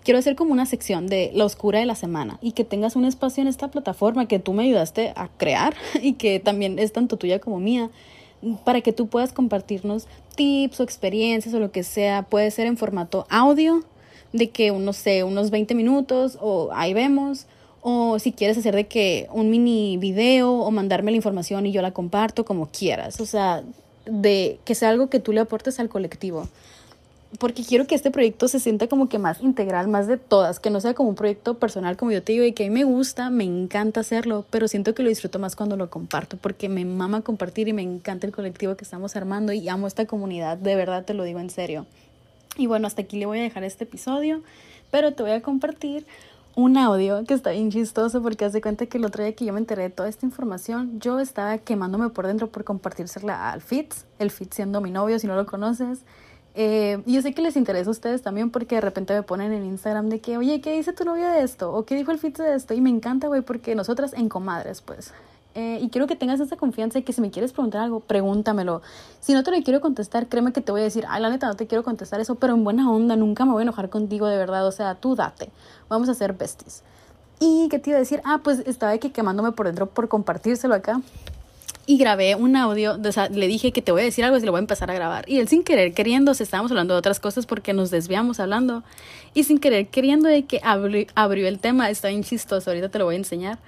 Quiero hacer como una sección de la oscura de la semana y que tengas un espacio en esta plataforma que tú me ayudaste a crear y que también es tanto tuya como mía para que tú puedas compartirnos tips o experiencias o lo que sea. Puede ser en formato audio, de que, no sé, unos 20 minutos o ahí vemos. O si quieres hacer de que un mini video o mandarme la información y yo la comparto como quieras. O sea, de que sea algo que tú le aportes al colectivo porque quiero que este proyecto se sienta como que más integral, más de todas, que no sea como un proyecto personal como yo te digo y que a mí me gusta, me encanta hacerlo, pero siento que lo disfruto más cuando lo comparto, porque me mama compartir y me encanta el colectivo que estamos armando y amo esta comunidad, de verdad te lo digo en serio. Y bueno, hasta aquí le voy a dejar este episodio, pero te voy a compartir un audio que está bien chistoso porque hace cuenta que el otro día que yo me enteré de toda esta información, yo estaba quemándome por dentro por compartírsela al Fitz, el Fitz siendo mi novio, si no lo conoces. Eh, yo sé que les interesa a ustedes también porque de repente me ponen en Instagram de que, oye, ¿qué dice tu novia de esto? ¿O qué dijo el fit de esto? Y me encanta, güey, porque nosotras en comadres, pues. Eh, y quiero que tengas esa confianza y que si me quieres preguntar algo, pregúntamelo. Si no te lo quiero contestar, créeme que te voy a decir, ay, la neta, no te quiero contestar eso, pero en buena onda, nunca me voy a enojar contigo de verdad. O sea, tú date. Vamos a ser besties. Y qué te iba a decir, ah, pues estaba aquí quemándome por dentro por compartírselo acá y grabé un audio, le dije que te voy a decir algo y lo voy a empezar a grabar. Y él sin querer queriendo, se estábamos hablando de otras cosas porque nos desviamos hablando. Y sin querer queriendo de que abrió, el tema, está bien chistoso, ahorita te lo voy a enseñar.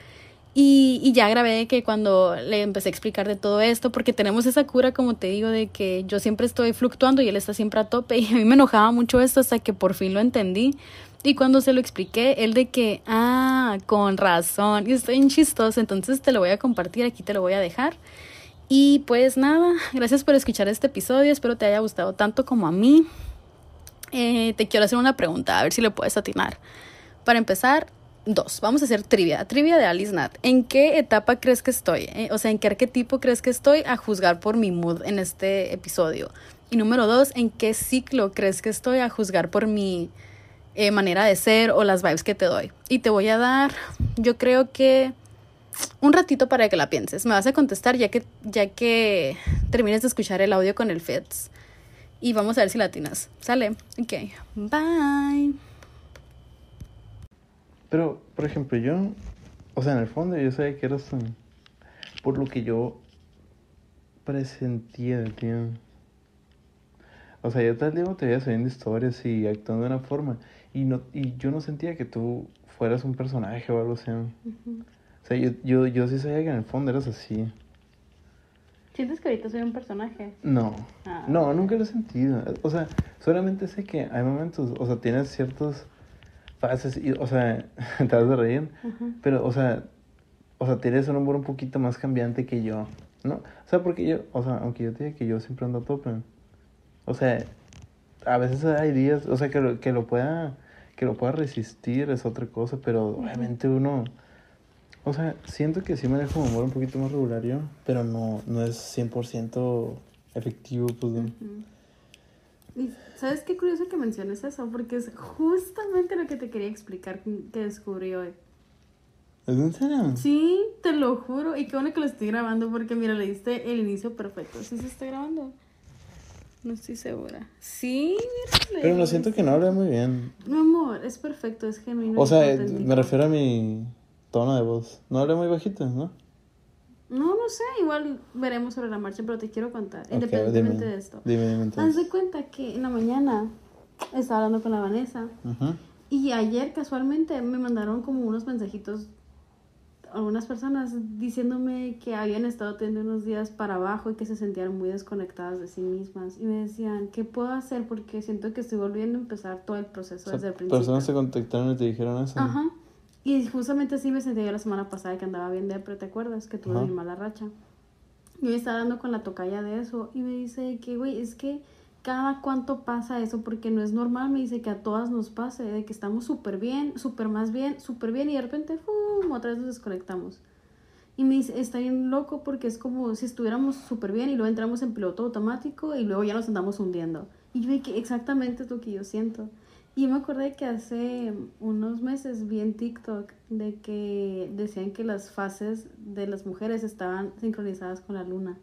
Y, y, ya grabé que cuando le empecé a explicar de todo esto, porque tenemos esa cura, como te digo, de que yo siempre estoy fluctuando y él está siempre a tope. Y a mí me enojaba mucho esto hasta que por fin lo entendí. Y cuando se lo expliqué, él de que, ah, con razón, y estoy en chistoso, entonces te lo voy a compartir, aquí te lo voy a dejar. Y pues nada, gracias por escuchar este episodio, espero te haya gustado tanto como a mí. Eh, te quiero hacer una pregunta, a ver si le puedes atinar. Para empezar, dos, vamos a hacer trivia, trivia de Alice Nat. ¿En qué etapa crees que estoy? Eh, o sea, ¿en qué arquetipo crees que estoy a juzgar por mi mood en este episodio? Y número dos, ¿en qué ciclo crees que estoy a juzgar por mi eh, manera de ser o las vibes que te doy. Y te voy a dar, yo creo que un ratito para que la pienses. Me vas a contestar ya que, ya que termines de escuchar el audio con el Feds. Y vamos a ver si latinas. Sale. Ok. Bye. Pero, por ejemplo, yo, o sea, en el fondo yo sabía que eras por lo que yo presentía de ti. O sea, yo tal día te veía subiendo historias y actuando de una forma. Y, no, y yo no sentía que tú fueras un personaje o algo así. O sea, yo, yo, yo sí sabía que en el fondo eras así. ¿Sientes que ahorita soy un personaje? No. Ah. No, nunca lo he sentido. O sea, solamente sé que hay momentos, o sea, tienes ciertos fases, y, o sea, te vas a reír, pero, o sea, o sea, tienes un humor un poquito más cambiante que yo, ¿no? O sea, porque yo, o sea, aunque yo te diga que yo siempre ando a tope, o sea, a veces hay días, o sea, que lo, que lo pueda que lo pueda resistir es otra cosa, pero obviamente uno... O sea, siento que sí me dejo un humor un poquito más regular yo, pero no, no es 100% efectivo, pues. ¿Sabes qué curioso que menciones eso? Porque es justamente lo que te quería explicar que descubrí hoy. ¿Es en serio? Sí, te lo juro. Y qué bueno que lo estoy grabando porque, mira, le diste el inicio perfecto. ¿Sí se está grabando? No estoy segura. Sí. Pero lo siento que no habla muy bien. No, amor, es perfecto, es genuino. O sea, me refiero a mi tono de voz. No habla muy bajito, ¿no? No, no sé, igual veremos sobre la marcha, pero te quiero contar, independientemente de esto. Dime, dime Haz de cuenta que en la mañana estaba hablando con la Vanessa. Y ayer casualmente me mandaron como unos mensajitos algunas personas diciéndome que habían estado teniendo unos días para abajo y que se sentían muy desconectadas de sí mismas. Y me decían, ¿qué puedo hacer? Porque siento que estoy volviendo a empezar todo el proceso desde el principio. Personas se contactaron y te dijeron eso. Ajá. Y justamente así me sentí yo la semana pasada que andaba bien de pero ¿te acuerdas? Que tuve mi mala racha. Y me estaba dando con la tocaya de eso y me dice que, güey, es que cada cuánto pasa eso, porque no es normal, me dice que a todas nos pase, de que estamos súper bien, súper más bien, súper bien, y de repente, ¡fum! otra vez nos desconectamos. Y me dice, está bien loco porque es como si estuviéramos súper bien y luego entramos en piloto automático y luego ya nos andamos hundiendo. Y yo que exactamente es lo que yo siento. Y me acordé que hace unos meses vi en TikTok de que decían que las fases de las mujeres estaban sincronizadas con la luna.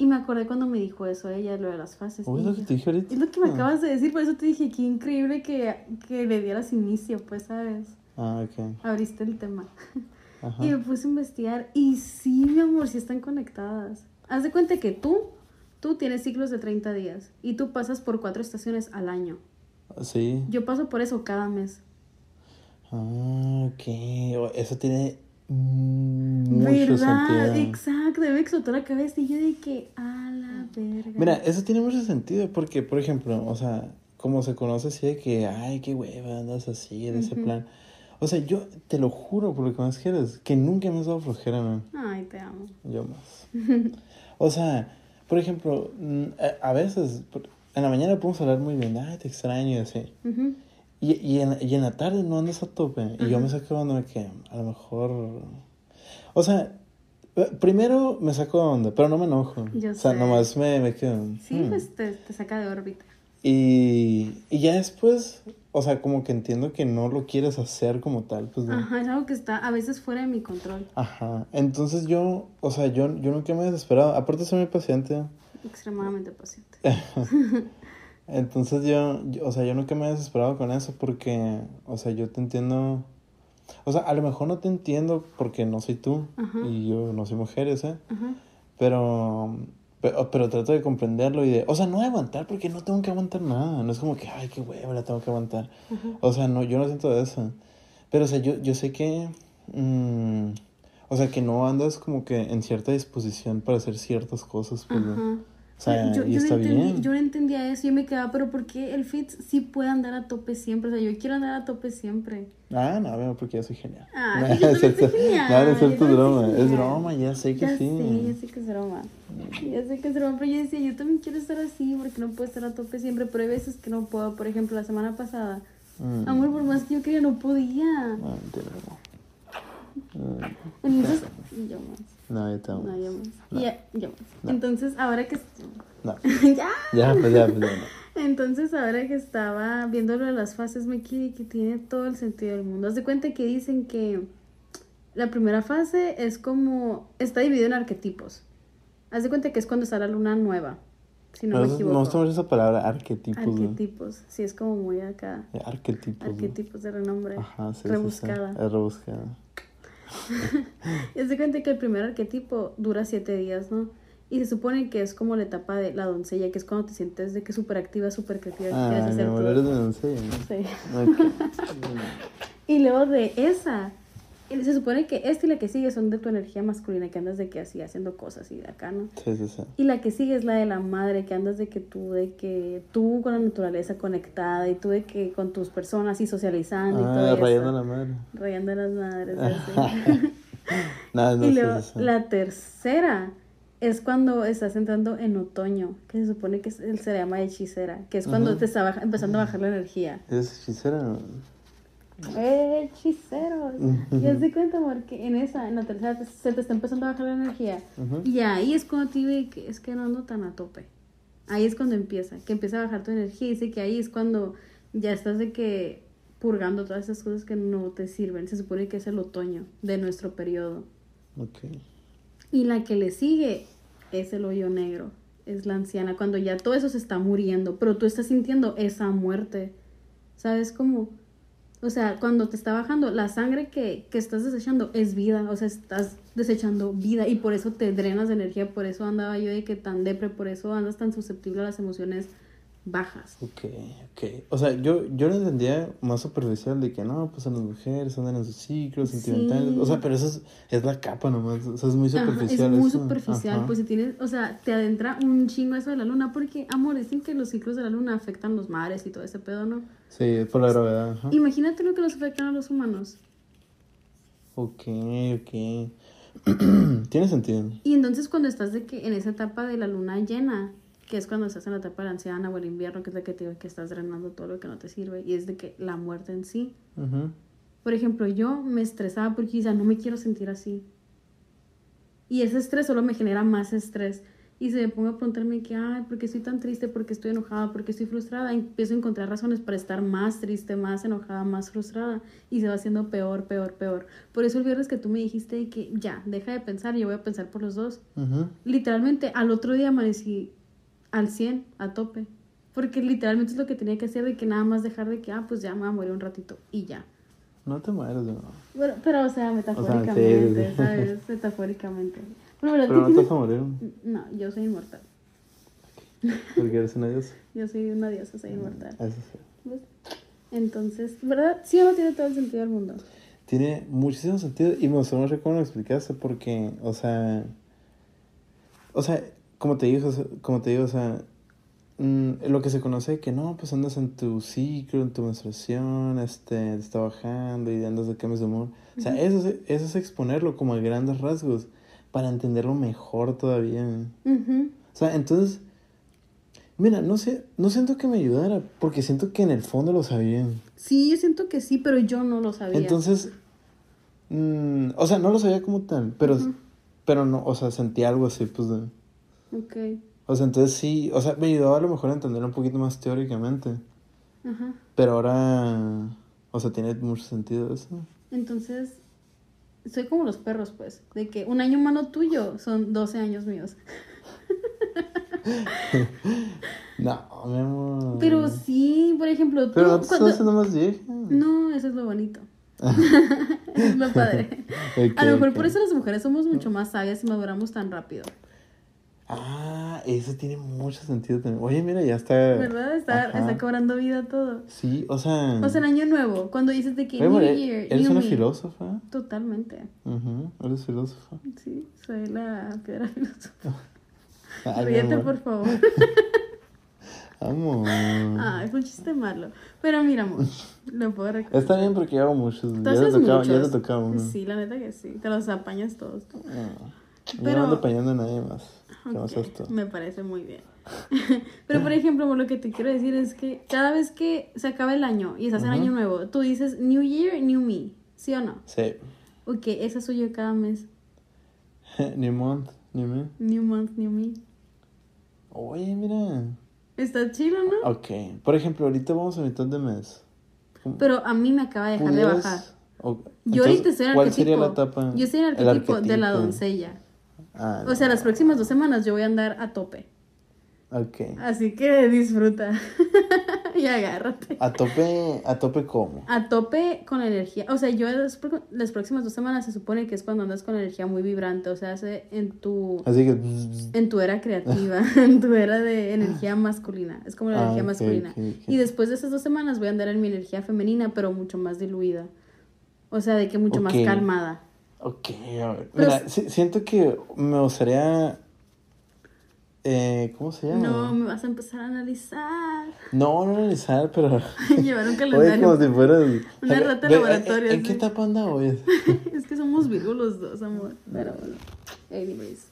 Y me acordé cuando me dijo eso ella, lo de las fases. ¿O es lo que yo- te dije ahorita? es lo que me acabas de decir, por eso te dije que increíble que, que le dieras inicio, pues, ¿sabes? Ah, ok. Abriste el tema. Ajá. Y me puse a investigar y sí, mi amor, sí están conectadas. Haz de cuenta que tú, tú tienes ciclos de 30 días y tú pasas por cuatro estaciones al año. Sí. Yo paso por eso cada mes. Ah, ok. Eso tiene mucho ¿Verdad? sentido. Exacto, me explotó la cabeza y yo de que, a la verga. Mira, eso tiene mucho sentido porque, por ejemplo, o sea, como se conoce así de que, ay, qué hueva, andas así, en ese plan. O sea, yo te lo juro por lo que más quieres, que nunca me has dado flojera, man. Ay, te amo. Yo más. O sea, por ejemplo, mm, a- a veces, en la mañana podemos hablar muy bien, ay, te extraño y así. Y, y, en, y en la tarde no andas a tope. Y yo me saco de que a lo mejor. O sea, eh, primero me saco de onda, pero no me enojo. Yo o sea, sé. nomás me, me quedo. Sí, hmm. pues te, te saca de órbita. Y, y ya después, o sea, como que entiendo que no lo quieres hacer como tal. Pues, Ajá, es algo que está a veces fuera de mi control. Ajá. Entonces yo, o sea, yo, yo nunca me he desesperado. Aparte soy muy paciente. Extremadamente paciente. Entonces yo, yo- o sea, yo nunca me he desesperado con eso porque, o sea, yo te entiendo. O sea, a lo mejor no te entiendo porque no soy tú Ajá. y yo no soy mujer, ¿eh? Ajá. Pero, pero, pero trato de comprenderlo y de, o sea, no de aguantar porque no tengo que aguantar nada. No es como que, ay, qué huevo, la tengo que aguantar. O sea, no, yo no siento eso. Pero, o sea, yo, yo sé que, mm, o sea, que no andas como que en cierta disposición para hacer ciertas cosas. Pues. O sea, yo, y yo no está entendí- bien. yo no entendía eso, yo me quedaba, pero ¿por qué el fit sí puede andar a tope siempre? O sea, yo quiero andar a tope siempre. Ah, no, veo porque ya soy genial. Ah, no, yo es cierto. No, no es yo cierto, broma. Es broma, ya sé que Ya sí. sé, ya sé que es broma. Ya sé que es broma, pero yo decía, yo también quiero estar así porque no puedo estar a tope siempre, pero hay veces que no puedo. Por ejemplo, la semana pasada, Mm. amor, por más que yo quería, no podía. No, mentira, no. Mm, Entonces, yo más. No, ya te amo. No, yo más. No. Ya, yo más. No. Entonces, ahora que... No. ya. Ya, pues ya, pues ya. no. Entonces, ahora que estaba viendo lo de las fases, me quedé que tiene todo el sentido del mundo. Haz de cuenta que dicen que la primera fase es como. está dividido en arquetipos. Haz de cuenta que es cuando está la luna nueva. Si no Pero me equivoco. me gusta mucho esa palabra, arquetipos. ¿no? arquetipos. Sí, es como muy acá. Arquetipos. ¿no? Arquetipos de renombre. Ajá, sí, sí, sí. rebuscada. Es rebuscada. Y de cuenta que el primer arquetipo dura siete días, ¿no? Y se supone que es como la etapa de la doncella, que es cuando te sientes de que súper activa, súper creativa, quieres Ah, mi hacer amor, todo. doncella, ¿no? Sí. Ok. Y luego de esa, se supone que esta y la que sigue son de tu energía masculina, que andas de que así haciendo cosas y de acá, ¿no? Sí, sí, sí. Y la que sigue es la de la madre, que andas de que tú, de que tú con la naturaleza conectada y tú de que con tus personas y socializando y todo Ah, rayando la madre. Rayando a las madres. así. No y luego sí, sí. la tercera es cuando estás entrando en otoño, que se supone que se le llama hechicera, que es cuando te está empezando a bajar la energía. ¿Es hechicera? no? Hechiceros. Ujú. Y haz de cuenta, amor, que en esa, en la tercera, te- se te está empezando a bajar la energía. Y ahí es cuando te digo que es que no ando tan a tope. Ahí es cuando empieza, que empieza a bajar tu energía. Y dice que ahí es cuando ya estás de que purgando todas esas cosas que no te sirven. Se supone que es el otoño de nuestro periodo. Ok. Y la que le sigue es el hoyo negro. Es la anciana, cuando ya todo eso se está muriendo, pero tú estás sintiendo esa muerte. ¿Sabes cómo? O sea, cuando te está bajando, la sangre que, que estás desechando es vida. O sea, estás desechando vida y por eso te drenas de energía. Por eso andaba yo de que tan depre, por eso andas tan susceptible a las emociones bajas. Ok, ok. O sea, yo, yo lo entendía más superficial de que no, pues son las mujeres, andan en sus ciclos Sí. sentimentales. O sea, pero eso es, es la capa nomás. O sea, es muy Ajá, superficial. es muy eso. superficial, Ajá. pues si tienes, o sea, te adentra un chingo eso de la luna, porque, amor, dicen que los ciclos de la luna afectan los mares y todo ese pedo, ¿no? Sí, por la gravedad. Ajá. Imagínate lo que nos afectan a los humanos. Ok, ok. Tiene sentido. Y entonces cuando estás de que en esa etapa de la luna llena, que es cuando estás en la etapa de la anciana o el invierno, que es la que te digo que estás drenando todo lo que no te sirve, y es de que la muerte en sí. Ujú. Por ejemplo, yo me estresaba porque quizá no me quiero sentir así. Y ese estrés solo me genera más estrés. y se me ponga a preguntarme que, ay, ¿por qué estoy tan triste? ¿Por qué estoy enojada? ¿Por qué estoy frustrada? empiezo a encontrar razones para estar más triste, más enojada, más frustrada. Y se va haciendo peor, peor, peor. Por eso el viernes que tú me dijiste que ya, deja de pensar, yo voy a pensar por los dos. Literalmente, al otro día amanecí al 100, a tope. Porque literalmente es lo que tenía que hacer, de que nada más dejar de que, ah, pues ya me voy a morir un ratito y ya. No te mueres, no. Bueno, pero, o sea, metafóricamente, ¿sabes? Metafóricamente. Pero no te vas a morir. No, yo soy inmortal. Porque eres una diosa. Yo soy una diosa, soy inmortal. Eso sí. Entonces, ¿verdad? Sí o no tiene todo el sentido del mundo. Tiene muchísimo sentido y me gustó mucho cómo lo explicaste porque, o sea, o sea, como te digo, como te digo, o sea, mm, lo que se conoce que no, pues andas en tu ciclo, en tu menstruación, este, está bajando y andas de cambios de humor. O sea, eso, es, eso es exponerlo como a grandes rasgos para entenderlo mejor todavía. O sea, entonces, mira, no sé, no siento que me ayudara, porque siento que en el fondo lo sabían. Sí, yo siento que sí, pero yo no lo sabía. Entonces, mm, o sea, no lo sabía como tal, pero, pero no, o sea, sentí algo así, pues de... Ok. O sea, entonces sí, o sea, me ayudó a lo mejor a entenderlo un poquito más teóricamente. Ajá. Pero ahora, o sea, tiene mucho sentido eso. Entonces, soy como los perros, pues, de que un año humano tuyo son 12 años míos. no, mi amor. Pero sí, por ejemplo, tú. Pero no te estás haciendo más vieja. No, eso es lo bonito. es lo padre. a lo mejor por eso las mujeres somos mucho más sabias y maduramos tan rápido. Ah, eso tiene mucho sentido también. Oye, mira, ya está. ¿Verdad? Está, está cobrando vida todo. Sí, o sea. O sea, el año nuevo, cuando dices de que New Year. ¿Eres una filósofa? Totalmente. Uh ¿Eres filósofa? Sí, soy la piedra filósofa. Ríete, por favor. Amor. Ay, fue un chiste malo. Pero mira, amor, lo puedo recordar. Está bien porque hago muchos. Ya te, tocaba, ya te tocaba uno. Sí, la neta que sí. Te los apañas todos. Ah, Pero... no ando apañando a nadie más. Me parece muy bien. Pero, por ejemplo, lo que te quiero decir es que cada vez que se acaba el año y estás en año nuevo, tú dices New Year, New Me, ¿sí o no? Sí. Ok, esa soy yo cada mes. new Month, New Me. New Month, New Me. Oye, mira. Está chido, ¿no? Ok. Por ejemplo, ahorita vamos a mitad de mes. Pero a mí me acaba de dejar de bajar. Yo ahorita soy el ¿Cuál sería la etapa? Yo soy el arquetipo de la doncella. Ah, o sea, las próximas dos semanas yo voy a andar a tope. Ok. Así que disfruta y agárrate. ¿A tope, ¿A tope cómo? A tope con energía. O sea, yo las, próximas dos semanas se supone que es cuando andas con energía muy vibrante. O sea, hace en tu... Así que... En tu era creativa, en tu era de energía masculina. Es como la ah, energía masculina. Y después de esas dos semanas voy a andar en mi energía femenina, pero mucho más diluida. O sea, de que mucho más calmada. Ok, a ver. Mira, siento que me gustaría. Eh, ¿Cómo se llama? No, me vas a empezar a analizar. No, no analizar, pero. Llevar un calendario. Oye, como si fueras. Una rata de laboratorio. ¿En, qué etapa anda hoy? es que somos virgos los dos, amor. Pero bueno. Anyways.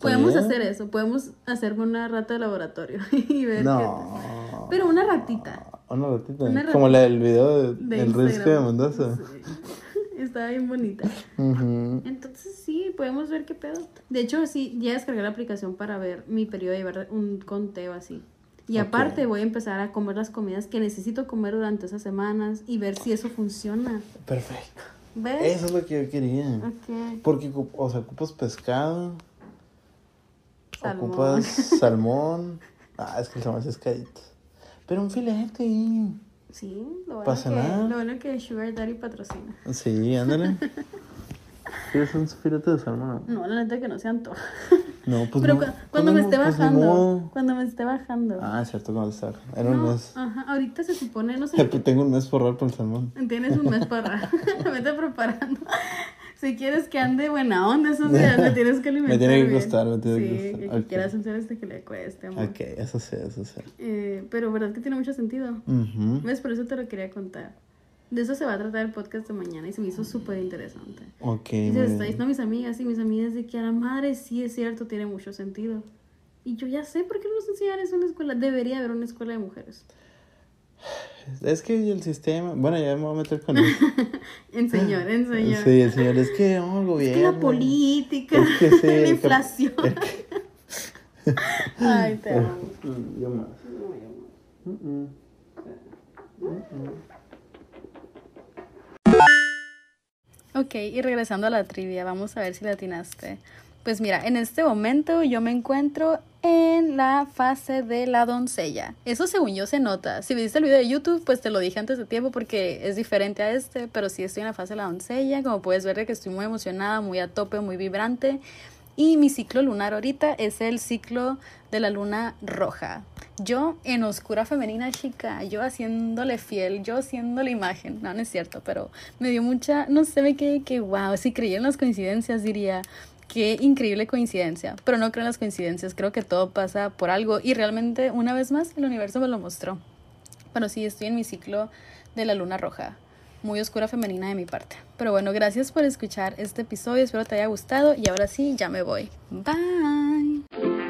Podemos hacer eso. Podemos hacer una rata de laboratorio y ver. No. Pero una ratita. Una ratita. Como la del video del risco de Mendoza. Está bien bonita. Entonces sí, podemos ver qué pedo. De hecho, sí, ya descargué la aplicación para ver mi periodo y ver un conteo así. Y aparte voy a empezar a comer las comidas que necesito comer durante esas semanas y ver si eso funciona. Perfecto. ¿Ves? Eso es lo que yo quería. Porque, o sea, ocupas pescado. Ocupas salmón. Ah, es que el salmón es carito. Pero un filete y... Sí, lo bueno, que, lo bueno que Sugar Daddy patrocina. Sí, ándale. ¿Quieres un filete de salmón? No, la neta que no se antoja. No, pues Pero no, cuando me esté pues bajando. Cuando me esté bajando. Ah, cierto, cuando esté bajando. Era un mes. Ajá, ahorita se supone, no sé. Tengo un mes por ahorrar por el salmón. Tienes un mes para ahorrar. Vete preparando. Si quieres que ande buena onda esos días, me tienes que alimentar. me tiene que costar, me tiene que costar. Sí, que quieras hacer este que le cueste, amor. Ok, eso sí, eso sí. Eh, pero verdad que tiene mucho sentido. ¿Ves? Por eso te lo quería contar. De eso se va a tratar el podcast de mañana y se me hizo súper interesante. Ok. Y se está diciendo a mis amigas y mis amigas de que a la madre sí es cierto, tiene mucho sentido. Y yo ya sé por qué no nos enseñan eso en una escuela. Debería haber una escuela de mujeres. Es que el sistema, bueno, ya me voy a meter con eso. en señor. Sí, el señor, es que oh, el gobierno. Es que la política, es que sí, la inflación. Ay, te amo. Mm, Yo más. Ok, y regresando a la trivia, vamos a ver si la atinaste. Pues mira, en este momento yo me encuentro en la fase de la doncella. Eso según yo se nota. Si viste el video de YouTube, pues te lo dije antes de tiempo porque es diferente a este, pero sí estoy en la fase de la doncella. Como puedes ver que estoy muy emocionada, muy a tope, muy vibrante. Y mi ciclo lunar ahorita es el ciclo de la luna roja. Yo en oscura femenina chica, yo haciéndole fiel, yo haciendo la imagen. No, no es cierto, pero me dio mucha, no sé, me quedé que wow, si creía en las coincidencias diría, qué increíble coincidencia. Pero no creo en las coincidencias, creo que todo pasa por algo y realmente una vez más el universo me lo mostró. Pero sí, estoy en mi ciclo de la luna roja muy oscura femenina de mi parte. Pero bueno, gracias por escuchar este episodio, espero te haya gustado y ahora sí, ya me voy. Bye.